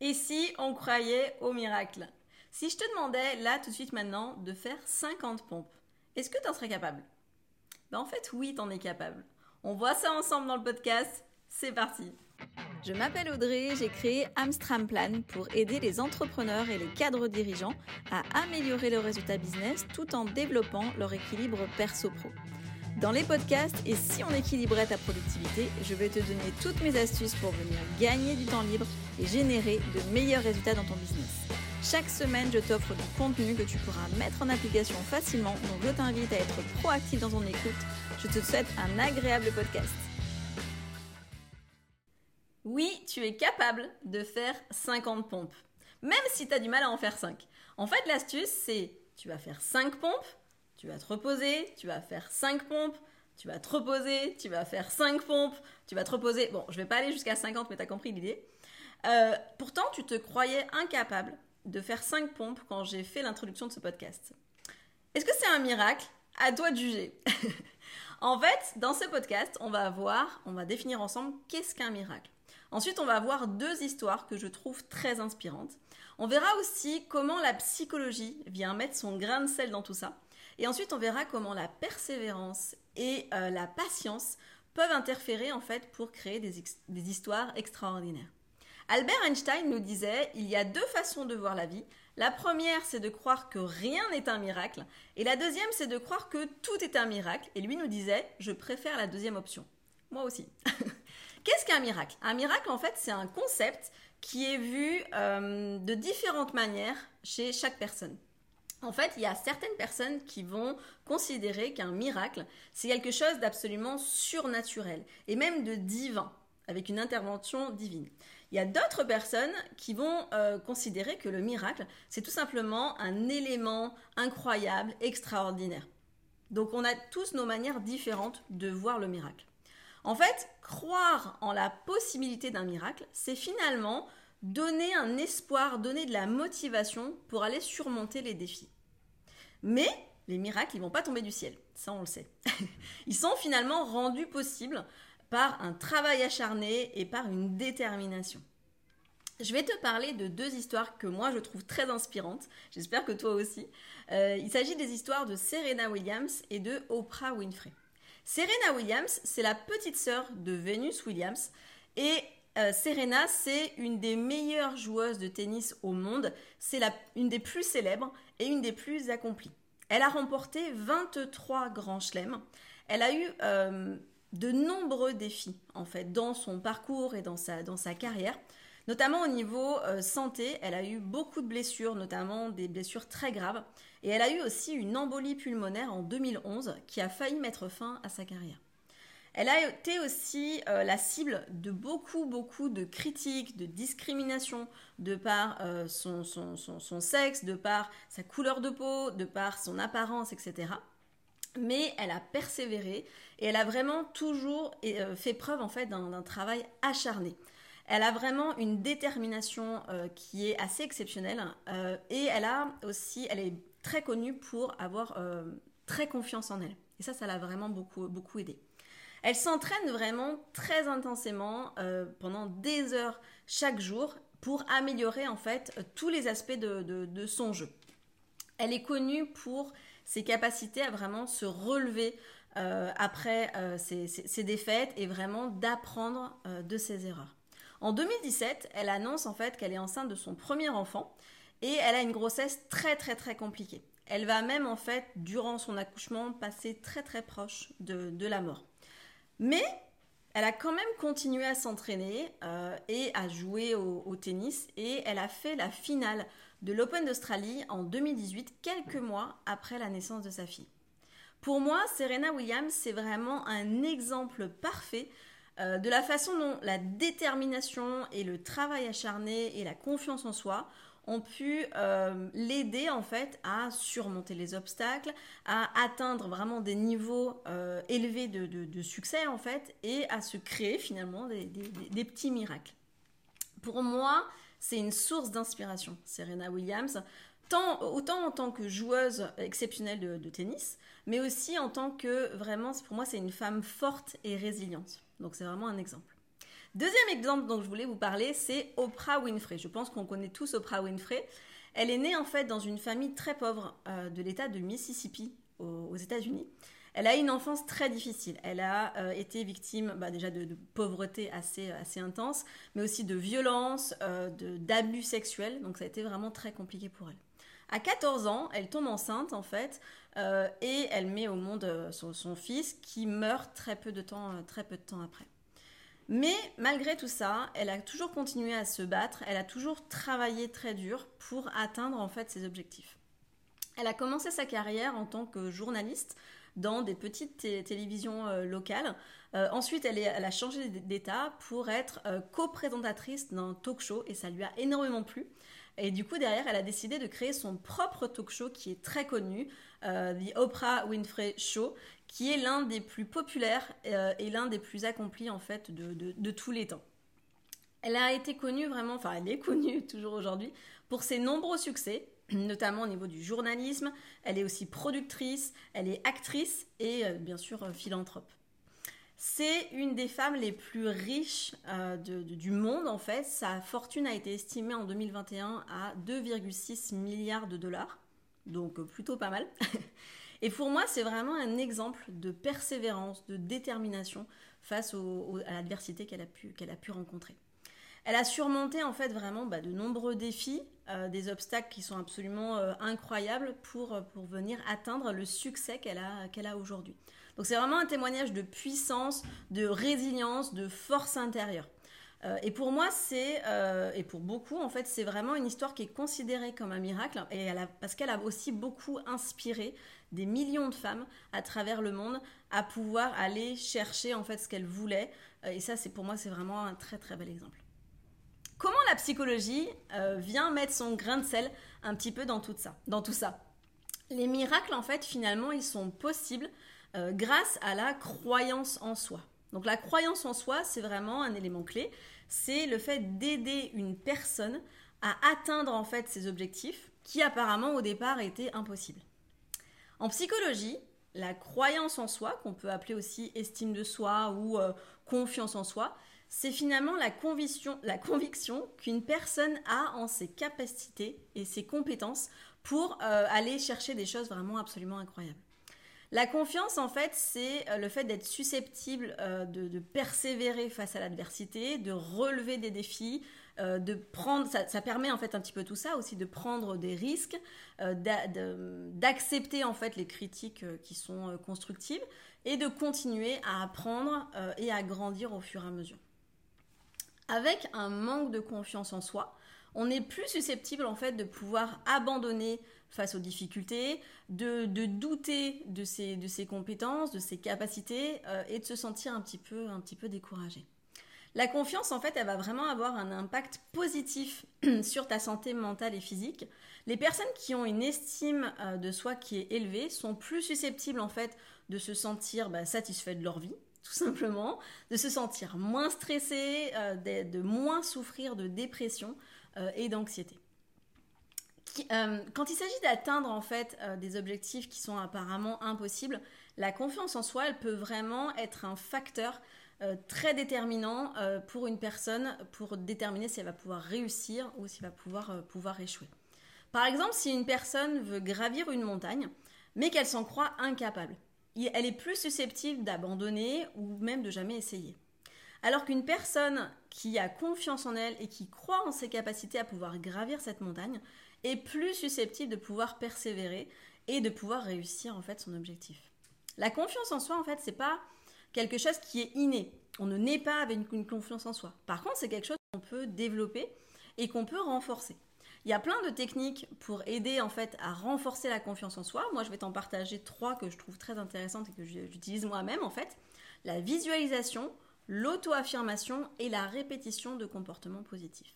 Et si on croyait au miracle? Si je te demandais là tout de suite maintenant de faire 50 pompes, est-ce que tu en serais capable? Ben, En fait oui, tu en es capable. On voit ça ensemble dans le podcast. C'est parti je m'appelle Audrey, j'ai créé Amstram Plan pour aider les entrepreneurs et les cadres dirigeants à améliorer leurs résultats business tout en développant leur équilibre perso-pro. Dans les podcasts et si on équilibrait ta productivité, je vais te donner toutes mes astuces pour venir gagner du temps libre et générer de meilleurs résultats dans ton business. Chaque semaine, je t'offre du contenu que tu pourras mettre en application facilement, donc je t'invite à être proactif dans ton écoute. Je te souhaite un agréable podcast. Oui, tu es capable de faire 50 pompes, même si tu as du mal à en faire 5. En fait, l'astuce, c'est tu vas faire 5 pompes, tu vas te reposer, tu vas faire 5 pompes, tu vas te reposer, tu vas faire 5 pompes, tu vas te reposer. Bon, je vais pas aller jusqu'à 50, mais tu as compris l'idée. Euh, pourtant, tu te croyais incapable de faire 5 pompes quand j'ai fait l'introduction de ce podcast. Est-ce que c'est un miracle? À toi de juger. en fait, dans ce podcast, on va voir, on va définir ensemble qu'est-ce qu'un miracle. Ensuite, on va voir deux histoires que je trouve très inspirantes. On verra aussi comment la psychologie vient mettre son grain de sel dans tout ça. Et ensuite, on verra comment la persévérance et euh, la patience peuvent interférer en fait pour créer des, histoires extraordinaires. Albert Einstein nous disait il y a deux façons de voir la vie. La première, c'est de croire que rien n'est un miracle. Et la deuxième, c'est de croire que tout est un miracle. Et lui nous disait je préfère la deuxième option. Moi aussi. Qu'est-ce qu'un miracle? Un miracle, en fait, c'est un concept qui est vu euh, de différentes manières chez chaque personne. En fait, il y a certaines personnes qui vont considérer qu'un miracle, c'est quelque chose d'absolument surnaturel et même de divin, avec une intervention divine. Il y a d'autres personnes qui vont euh, considérer que le miracle, c'est tout simplement un élément incroyable, extraordinaire. Donc on a tous nos manières différentes de voir le miracle. En fait, croire en la possibilité d'un miracle, c'est finalement donner un espoir, donner de la motivation pour aller surmonter les défis. Mais les miracles, ils vont pas tomber du ciel, ça on le sait. Ils sont finalement rendus possibles par un travail acharné et par une détermination. Je vais te parler de deux histoires que moi je trouve très inspirantes. J'espère que toi aussi. Euh, il s'agit des histoires de Serena Williams et de Oprah Winfrey. Serena Williams, c'est la petite sœur de Venus Williams. Et euh, Serena, c'est une des meilleures joueuses de tennis au monde. C'est une des plus célèbres et une des plus accomplies. Elle a remporté 23 grands chelems. Elle a eu euh, de nombreux défis, en fait, dans son parcours et dans sa, dans sa carrière. Notamment au niveau euh, santé, elle a eu beaucoup de blessures, notamment des blessures très graves. Et elle a eu aussi une embolie pulmonaire en 2011 qui a failli mettre fin à sa carrière. Elle a été aussi euh, la cible de beaucoup, beaucoup de critiques, de discrimination de par euh, son, son, sexe, de par sa couleur de peau, de par son apparence, etc. Mais elle a persévéré et elle a vraiment toujours fait preuve en fait d'un travail acharné. Elle a vraiment une détermination euh, qui est assez exceptionnelle euh, et elle a aussi, elle est très connue pour avoir euh, très confiance en elle. Et ça, ça l'a vraiment beaucoup, beaucoup aidé. Elle s'entraîne vraiment très intensément pendant des heures chaque jour pour améliorer en fait tous les aspects de, son jeu. Elle est connue pour ses capacités à vraiment se relever après ses, défaites et vraiment d'apprendre de ses erreurs. En 2017, elle annonce en fait qu'elle est enceinte de son premier enfant et elle a une grossesse très très très compliquée. Elle va même en fait, durant son accouchement, passer très très proche de, la mort. Mais elle a quand même continué à s'entraîner euh, et à jouer au, tennis et elle a fait la finale de l'Open d'Australie en 2018, quelques mois après la naissance de sa fille. Pour moi, Serena Williams, c'est vraiment un exemple parfait euh, de la façon dont la détermination et le travail acharné et la confiance en soi ont pu euh, l'aider en fait à surmonter les obstacles, à atteindre vraiment des niveaux euh, élevés de, succès en fait et à se créer finalement des, petits miracles. Pour moi, c'est une source d'inspiration, Serena Williams, tant, autant en tant que joueuse exceptionnelle de tennis, mais aussi en tant que vraiment, pour moi, c'est une femme forte et résiliente. Donc c'est vraiment un exemple. Deuxième exemple dont je voulais vous parler, c'est Oprah Winfrey. Je pense qu'on connaît tous Oprah Winfrey. Elle est née en fait dans une famille très pauvre euh, de l'État de Mississippi aux, États-Unis. Elle a une enfance très difficile. Elle a euh, été victime bah, déjà de, pauvreté assez, assez intense, mais aussi de violence, euh, d'abus sexuels. Donc ça a été vraiment très compliqué pour elle. À 14 ans, elle tombe enceinte en fait et elle met au monde son, son, fils qui meurt très peu de temps, très peu de temps après. Mais malgré tout ça, elle a toujours continué à se battre, elle a toujours travaillé très dur pour atteindre en fait ses objectifs. Elle a commencé sa carrière en tant que journaliste dans des petites télévisions euh, locales. Euh, ensuite, elle, a changé d'état pour être euh, co-présentatrice d'un talk show et ça lui a énormément plu. Et du coup, derrière, elle a décidé de créer son propre talk show qui est très connu, The Oprah Winfrey Show, qui est l'un des plus populaires et l'un des plus accomplis en fait de, tous les temps. Elle a été connue vraiment, enfin elle est connue toujours aujourd'hui pour ses nombreux succès, notamment au niveau du journalisme. Elle est aussi productrice, elle est actrice et euh, bien sûr euh, philanthrope. C'est une des femmes les plus riches du monde en fait. Sa fortune a été estimée en 2021 à 2,6 milliards de dollars, donc plutôt pas mal. Et pour moi, c'est vraiment un exemple de persévérance, de détermination face à l'adversité qu'elle a pu rencontrer. Elle a surmonté en fait vraiment bah, de nombreux défis, euh, des obstacles qui sont absolument euh, incroyables pour, euh, pour venir atteindre le succès qu'elle a, qu'elle a aujourd'hui. Donc c'est vraiment un témoignage de puissance, de résilience, de force intérieure. et pour moi, c'est, et pour beaucoup, en fait, c'est vraiment une histoire qui est considérée comme un miracle, et parce qu'elle a aussi beaucoup inspiré des millions de femmes à travers le monde à pouvoir aller chercher en fait ce qu'elles voulaient. Et ça, pour moi, c'est vraiment un très très bel exemple. Comment la psychologie euh, vient mettre son grain de sel un petit peu dans tout ça, Les miracles, en fait, finalement, ils sont possibles euh, grâce à la croyance en soi. Donc la croyance en soi, c'est vraiment un élément clé. C'est le fait d'aider une personne à atteindre en fait ses objectifs qui apparemment au départ étaient impossibles. En psychologie, la croyance en soi, qu'on peut appeler aussi estime de soi ou euh, confiance en soi, c'est finalement la conviction, qu'une personne a en ses capacités et ses compétences pour euh, aller chercher des choses vraiment absolument incroyables. La confiance, en fait, c'est euh, le fait d'être susceptible de, persévérer face à l'adversité, de relever des défis, euh, de prendre, ça, permet en fait un petit peu tout ça aussi, de prendre des risques, euh, d'accepter en fait les critiques euh, qui sont constructives et de continuer à apprendre et à grandir au fur et à mesure. Avec un manque de confiance en soi, on est plus susceptible en fait de pouvoir abandonner face aux difficultés, de, douter de ses, de ses, compétences, de ses capacités et de se sentir un petit peu, un petit peu découragé. La confiance, en fait, elle va vraiment avoir un impact positif sur ta santé mentale et physique. Les personnes qui ont une estime euh, de soi qui est élevée sont plus susceptibles, en fait, de se sentir bah, satisfaites de leur vie, tout simplement, de se sentir moins stressées, euh, de, moins souffrir de dépression euh, et d'anxiété. quand il s'agit d'atteindre en fait des objectifs qui sont apparemment impossibles, la confiance en soi, elle peut vraiment être un facteur euh, très déterminant euh, pour une personne pour déterminer si elle va pouvoir réussir ou si elle va pouvoir, euh, pouvoir échouer. Par exemple, si une personne veut gravir une montagne, mais qu'elle s'en croit incapable, elle est plus susceptible d'abandonner ou même de jamais essayer. Alors qu'une personne qui a confiance en elle et qui croit en ses capacités à pouvoir gravir cette montagne est plus susceptible de pouvoir persévérer et de pouvoir réussir en fait son objectif. La confiance en soi en fait c'est pas quelque chose qui est inné. On ne naît pas avec une, confiance en soi. Par contre, c'est quelque chose qu'on peut développer et qu'on peut renforcer. Il y a plein de techniques pour aider en fait à renforcer la confiance en soi. Moi, je vais t'en partager trois que je trouve très intéressantes et que j'utilise moi-même en fait. La visualisation, l'auto-affirmation et la répétition de comportements positifs.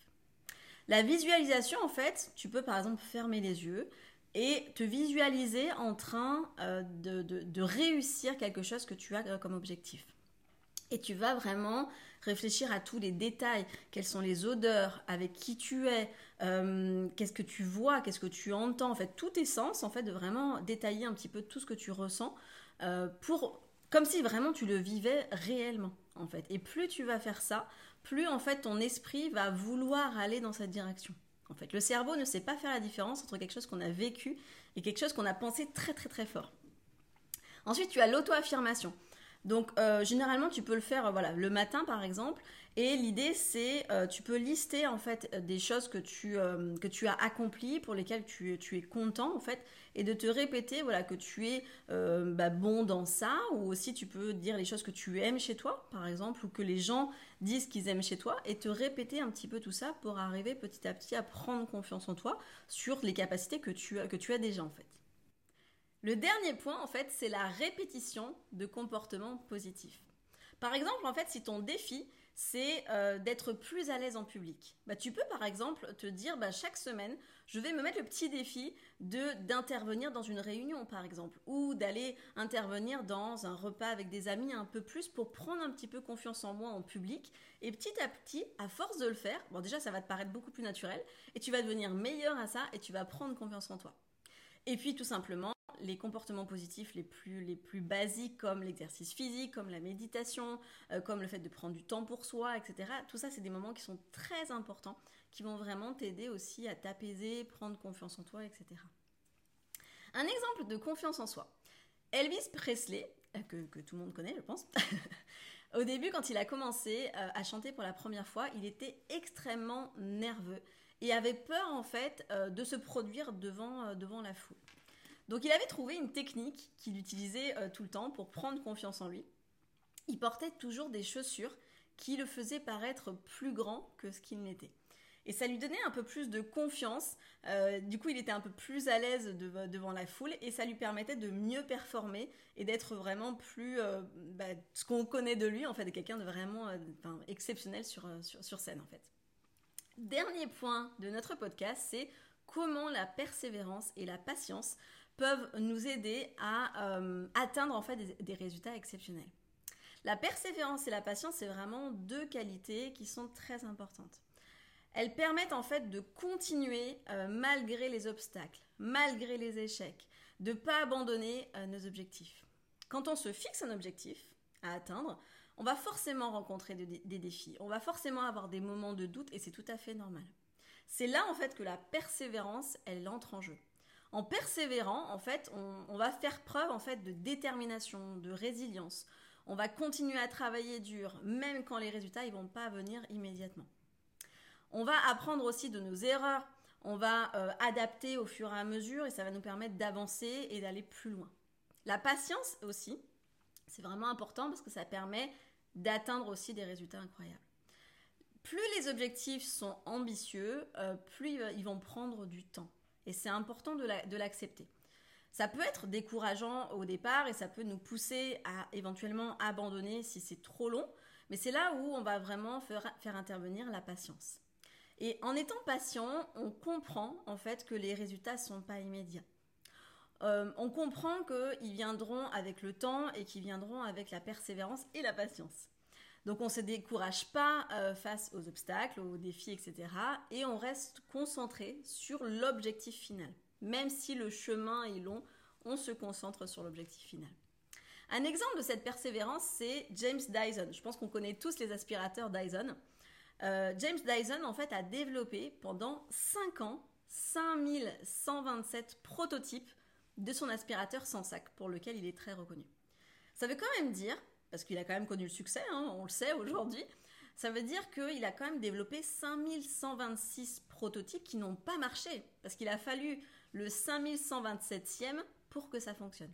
La visualisation, en fait, tu peux par exemple fermer les yeux et te visualiser en train euh, de, réussir quelque chose que tu as euh, comme objectif. Et tu vas vraiment réfléchir à tous les détails, quelles sont les odeurs, avec qui tu es, euh, qu'est-ce que tu vois, qu'est-ce que tu entends, en fait, tous tes sens, en fait, de vraiment détailler un petit peu tout ce que tu ressens, pour, comme si vraiment tu le vivais réellement, en fait. Et plus tu vas faire ça, plus en fait ton esprit va vouloir aller dans cette direction. En fait, le cerveau ne sait pas faire la différence entre quelque chose qu'on a vécu et quelque chose qu'on a pensé très très très fort. Ensuite, tu as l'auto-affirmation. Donc euh, généralement tu peux le faire euh, voilà le matin par exemple et l'idée c'est euh, tu peux lister en fait des choses que tu que tu as accomplies pour lesquelles tu, tu, es content en fait et de te répéter voilà que tu es bah, bon dans ça ou aussi tu peux dire les choses que tu aimes chez toi par exemple ou que les gens disent qu'ils aiment chez toi et te répéter un petit peu tout ça pour arriver petit à petit à prendre confiance en toi sur les capacités que tu as, que tu as déjà en fait. Le dernier point, en fait, c'est la répétition de comportements positifs. Par exemple, en fait, si ton défi, c'est euh, d'être plus à l'aise en public, bah, tu peux par exemple te dire bah, chaque semaine, je vais me mettre le petit défi de d'intervenir dans une réunion, par exemple, ou d'aller intervenir dans un repas avec des amis un peu plus pour prendre un petit peu confiance en moi en public. Et petit à petit, à force de le faire, bon déjà ça va te paraître beaucoup plus naturel, et tu vas devenir meilleur à ça, et tu vas prendre confiance en toi. Et puis tout simplement, les comportements positifs les plus, les plus basiques comme l'exercice physique, comme la méditation, euh, comme le fait de prendre du temps pour soi, etc. Tout ça, c'est des moments qui sont très importants, qui vont vraiment t'aider aussi à t'apaiser, prendre confiance en toi, etc. Un exemple de confiance en soi. Elvis Presley, euh, que, tout le monde connaît, je pense. Au début, quand il a commencé euh, à chanter pour la première fois, il était extrêmement nerveux et avait peur en fait de se produire devant, devant la foule. Donc il avait trouvé une technique qu'il utilisait euh, tout le temps pour prendre confiance en lui. Il portait toujours des chaussures qui le faisaient paraître plus grand que ce qu'il n'était. Et ça lui donnait un peu plus de confiance. Euh, du coup, il était un peu plus à l'aise devant la foule et ça lui permettait de mieux performer et d'être vraiment plus euh, bah, ce qu'on connaît de lui, en fait, quelqu'un de vraiment exceptionnel sur, sur scène, en fait. Dernier point de notre podcast, c'est comment la persévérance et la patience peuvent nous aider à euh, atteindre en fait des, résultats exceptionnels. La persévérance et la patience, c'est vraiment deux qualités qui sont très importantes. Elles permettent en fait de continuer euh, malgré les obstacles, malgré les échecs, de ne pas abandonner euh, nos objectifs. Quand on se fixe un objectif à atteindre, on va forcément rencontrer des défis, on va forcément avoir des moments de doute et c'est tout à fait normal. C'est là en fait que la persévérance, elle entre en jeu. En persévérant, en fait, on, va faire preuve en fait de détermination, de résilience. On va continuer à travailler dur, même quand les résultats ne vont pas venir immédiatement. On va apprendre aussi de nos erreurs. On va euh, adapter au fur et à mesure et ça va nous permettre d'avancer et d'aller plus loin. La patience aussi, c'est vraiment important parce que ça permet d'atteindre aussi des résultats incroyables. Plus les objectifs sont ambitieux, euh, plus ils vont prendre du temps. Et c'est important de l'accepter. Ça peut être décourageant au départ et ça peut nous pousser à éventuellement abandonner si c'est trop long, mais c'est là où on va vraiment faire, intervenir la patience. Et en étant patient, on comprend en fait que les résultats ne sont pas immédiats. Euh, on comprend qu'ils viendront avec le temps et qu'ils viendront avec la persévérance et la patience. Donc on ne se décourage pas euh, face aux obstacles, aux défis, etc. Et on reste concentré sur l'objectif final. Même si le chemin est long, on se concentre sur l'objectif final. Un exemple de cette persévérance, c'est James Dyson. Je pense qu'on connaît tous les aspirateurs Dyson. Euh, James Dyson, en fait, a développé pendant 5 ans 5127 prototypes de son aspirateur sans sac, pour lequel il est très reconnu. Ça veut quand même dire parce qu'il a quand même connu le succès, hein, on le sait aujourd'hui, ça veut dire qu'il a quand même développé 5126 prototypes qui n'ont pas marché, parce qu'il a fallu le 5127e pour que ça fonctionne.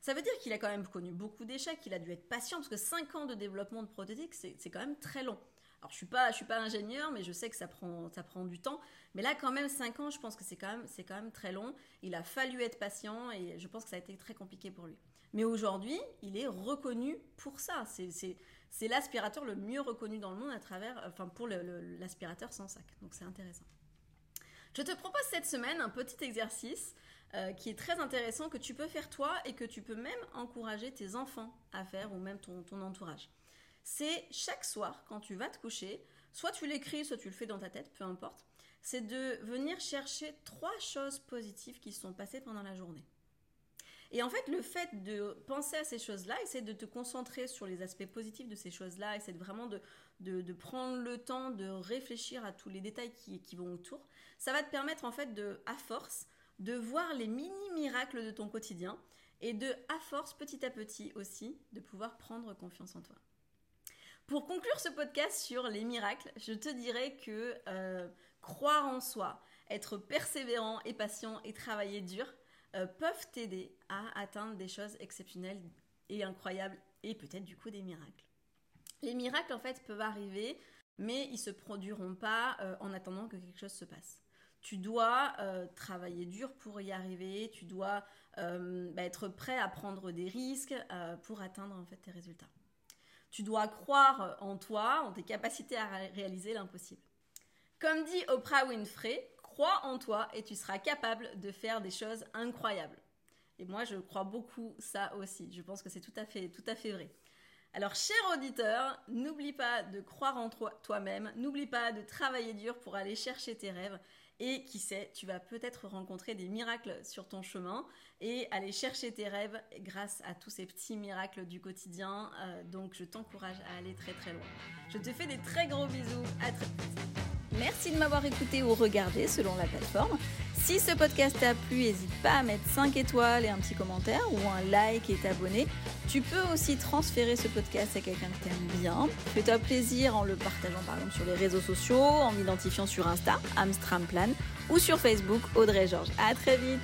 Ça veut dire qu'il a quand même connu beaucoup d'échecs, qu'il a dû être patient, parce que 5 ans de développement de prototypes, c'est quand même très long. Alors je suis suis pas ingénieur, mais je sais que ça prend, du temps. Mais là, quand même, 5 ans, je pense que c'est c'est quand même très long. Il a fallu être patient et je pense que ça a été très compliqué pour lui. Mais aujourd'hui, il est reconnu pour ça. C'est l'aspirateur le mieux reconnu dans le monde à travers, enfin pour l'aspirateur sans sac. Donc c'est intéressant. Je te propose cette semaine un petit exercice euh, qui est très intéressant que tu peux faire toi et que tu peux même encourager tes enfants à faire ou même ton, ton entourage. C'est chaque soir quand tu vas te coucher, soit tu l'écris, soit tu le fais dans ta tête, peu importe, c'est de venir chercher trois choses positives qui se sont passées pendant la journée. Et en fait, le fait de penser à ces choses-là, essayer de te concentrer sur les aspects positifs de ces choses-là, essayer vraiment de, prendre le temps de réfléchir à tous les détails qui, vont autour, ça va te permettre en fait de, à force, de voir les mini miracles de ton quotidien et de, à force, petit à petit aussi, de pouvoir prendre confiance en toi. Pour conclure ce podcast sur les miracles, je te dirais que euh, croire en soi, être persévérant et patient et travailler dur euh, peuvent t'aider à atteindre des choses exceptionnelles et incroyables et peut-être du coup des miracles. Les miracles en fait peuvent arriver, mais ils se produiront pas euh, en attendant que quelque chose se passe. Tu dois travailler dur pour y arriver, tu dois bah, être prêt à prendre des risques pour atteindre en fait tes résultats. Tu dois croire en toi, en tes capacités à réaliser l'impossible. Comme dit Oprah Winfrey, crois en toi et tu seras capable de faire des choses incroyables. Et moi, je crois beaucoup ça aussi. Je pense que c'est tout à fait, tout à fait vrai. Alors, cher auditeur, n'oublie pas de croire en toi-même, n'oublie pas de travailler dur pour aller chercher tes rêves et qui sait, tu vas peut-être rencontrer des miracles sur ton chemin et aller chercher tes rêves grâce à tous ces petits miracles du quotidien. Euh, donc je t'encourage à aller très très loin. Je te fais des très gros bisous. À très vite. Merci de m'avoir écouté ou regardé selon la plateforme. Si ce podcast t'a plu, n'hésite pas à mettre 5 étoiles et un petit commentaire ou un like et t'abonner. Tu peux aussi transférer ce podcast à quelqu'un que t'aimes bien. Fais-toi plaisir en le partageant par exemple sur les réseaux sociaux, en m'identifiant sur Insta, Amstramplan, ou sur Facebook, Audrey Georges. À très vite